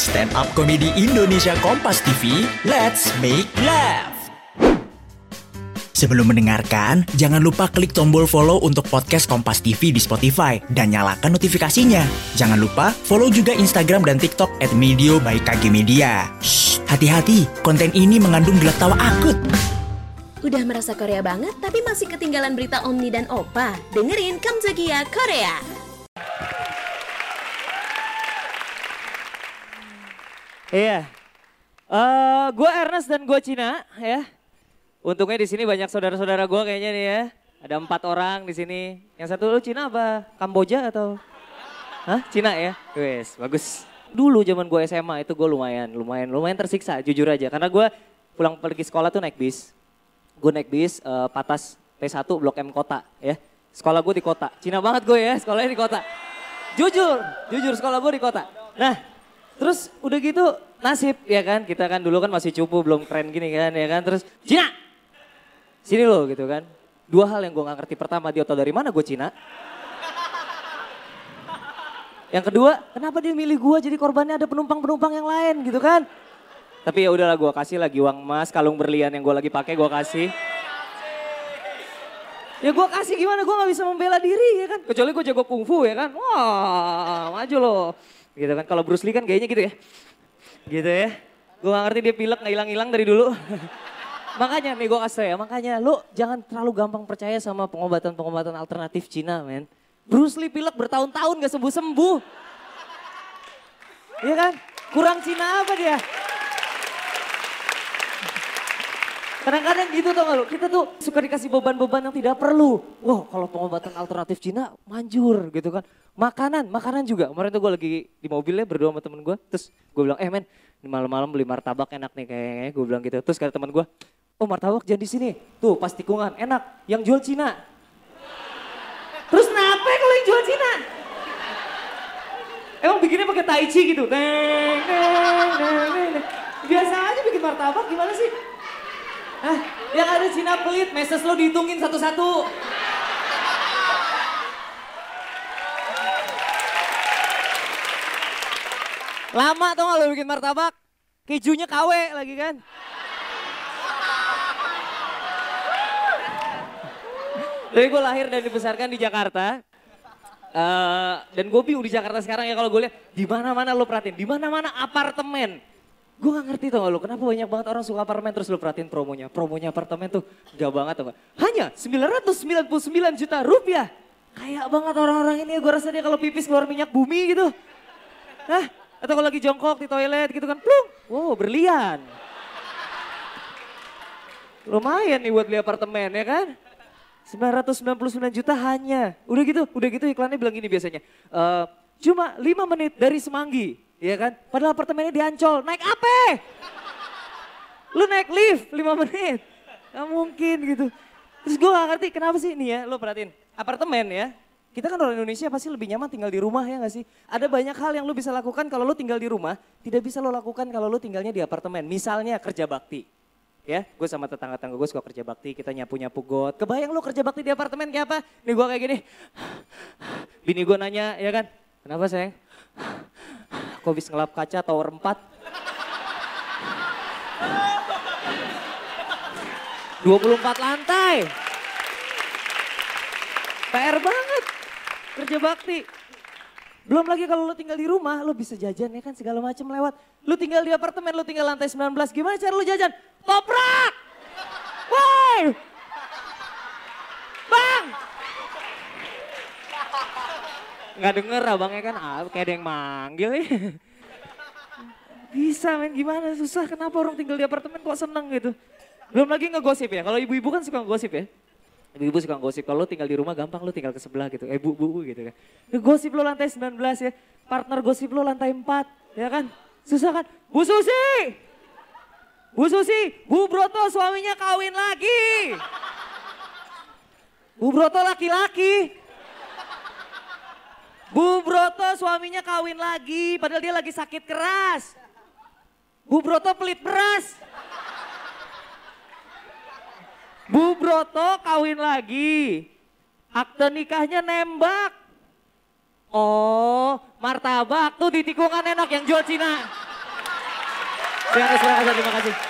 Stand Up Comedy Indonesia Kompas TV, let's make laugh. Sebelum mendengarkan, jangan lupa klik tombol follow untuk podcast Kompas TV di Spotify dan nyalakan notifikasinya. Jangan lupa follow juga Instagram dan TikTok at Medio by KG Media. Hati-hati, konten ini mengandung gelak tawa akut. Udah merasa Korea banget tapi masih ketinggalan berita Omni dan Opa? Dengerin Kamzakia Korea. Iya. Eh, gue Ernest dan gue Cina ya. Untungnya di sini banyak saudara-saudara gue kayaknya nih ya. Ada empat orang di sini. Yang satu lu Cina apa? Kamboja atau? Hah? Cina ya? Wes, bagus. Dulu zaman gue SMA itu gue lumayan, lumayan, lumayan tersiksa jujur aja. Karena gue pulang pergi sekolah tuh naik bis. Gue naik bis eh, Patas P1 Blok M Kota ya. Sekolah gue di kota. Cina banget gue ya, sekolahnya di kota. Jujur, jujur sekolah gue di kota. Nah, terus udah gitu nasib ya kan. Kita kan dulu kan masih cupu, belum keren gini kan ya kan. Terus Cina, sini loh gitu kan. Dua hal yang gue gak ngerti. Pertama dia tau dari mana gue Cina. Yang kedua, kenapa dia milih gue jadi korbannya ada penumpang-penumpang yang lain gitu kan. Tapi ya udahlah gue kasih lagi uang emas, kalung berlian yang gue lagi pakai gue kasih. Ya gue kasih gimana, gue gak bisa membela diri ya kan. Kecuali gue jago kungfu ya kan. Wah maju loh. Gitu kan, kalau Bruce Lee kan kayaknya gitu ya. Gitu ya. Gue gak ngerti dia pilek gak hilang-hilang dari dulu. makanya nih gue kasih ya, makanya lu jangan terlalu gampang percaya sama pengobatan-pengobatan alternatif Cina men. Bruce Lee pilek bertahun-tahun gak sembuh-sembuh. Iya kan? Kurang Cina apa dia? Kadang-kadang gitu tau gak lu, kita tuh suka dikasih beban-beban yang tidak perlu. Wah kalau pengobatan alternatif Cina manjur gitu kan. Makanan, makanan juga. Kemarin tuh gue lagi di mobilnya berdua sama temen gue. Terus gue bilang, eh men malam-malam beli martabak enak nih kayaknya. Gue bilang gitu. Terus kata temen gue, oh martabak jangan di sini. Tuh pas tikungan, enak. Yang jual Cina. Terus kenapa kalau yang jual Cina? Emang bikinnya pakai tai chi gitu. Neng, neng, neng, neng. Biasa aja bikin martabak gimana sih? Hah? Yang ada Cina pelit, meses lo dihitungin satu-satu. Lama tau gak lo bikin martabak? Kejunya KW lagi kan? Jadi gue lahir dan dibesarkan di Jakarta. Eh, dan gue bingung di Jakarta sekarang ya kalau gue lihat di mana-mana lo perhatiin, di mana-mana apartemen. Gue gak ngerti tau gak lo, kenapa banyak banget orang suka apartemen terus lo perhatiin promonya. Promonya apartemen tuh gak banget tau gak. Hanya 999 juta rupiah. Kayak banget orang-orang ini gue rasa dia kalau pipis keluar minyak bumi gitu. Hah? Atau kalau lagi jongkok di toilet gitu kan, plung. Wow berlian. Lumayan nih buat beli apartemen ya kan. 999 juta hanya. Udah gitu, udah gitu iklannya bilang gini biasanya. Eh, cuma 5 menit dari Semanggi, ya kan? Padahal apartemennya di Ancol, naik apa? Lu naik lift 5 menit. Gak mungkin gitu. Terus gue gak ngerti kenapa sih nih ya, lo perhatiin. Apartemen ya, kita kan orang Indonesia pasti lebih nyaman tinggal di rumah ya gak sih? Ada banyak hal yang lo bisa lakukan kalau lo tinggal di rumah, tidak bisa lo lakukan kalau lo tinggalnya di apartemen. Misalnya kerja bakti. Ya, gue sama tetangga-tetangga gue suka kerja bakti, kita nyapu-nyapu got. Kebayang lo kerja bakti di apartemen kayak apa? Nih gue kayak gini. Bini gue nanya, ya kan? Kenapa sayang? Kok bisa ngelap kaca tower 4? 24 lantai. PR banget. Kerja bakti. Belum lagi kalau lo tinggal di rumah, lo bisa jajan ya kan segala macam lewat. Lo tinggal di apartemen, lo tinggal lantai 19, gimana cara lo jajan? Toprak! Nggak denger abangnya kan, ah, kayak ada yang manggil ya. Bisa men, gimana susah, kenapa orang tinggal di apartemen kok seneng gitu. Belum lagi ngegosip ya, kalau ibu-ibu kan suka ngegosip ya. Ibu-ibu suka gosip, kalau tinggal di rumah gampang lo tinggal ke sebelah gitu. Eh bu, bu, bu gitu kan. Gosip lo lantai 19 ya, partner gosip lo lantai 4 ya kan. Susah kan? Bu Susi! Bu Susi, Bu Broto suaminya kawin lagi. Bu Broto laki-laki. Bu Broto suaminya kawin lagi, padahal dia lagi sakit keras. Bu Broto pelit beras. Bu Broto kawin lagi. Akte nikahnya nembak. Oh, martabak tuh di tikungan enak yang jual Cina. Terima kasih, terima kasih, kasih.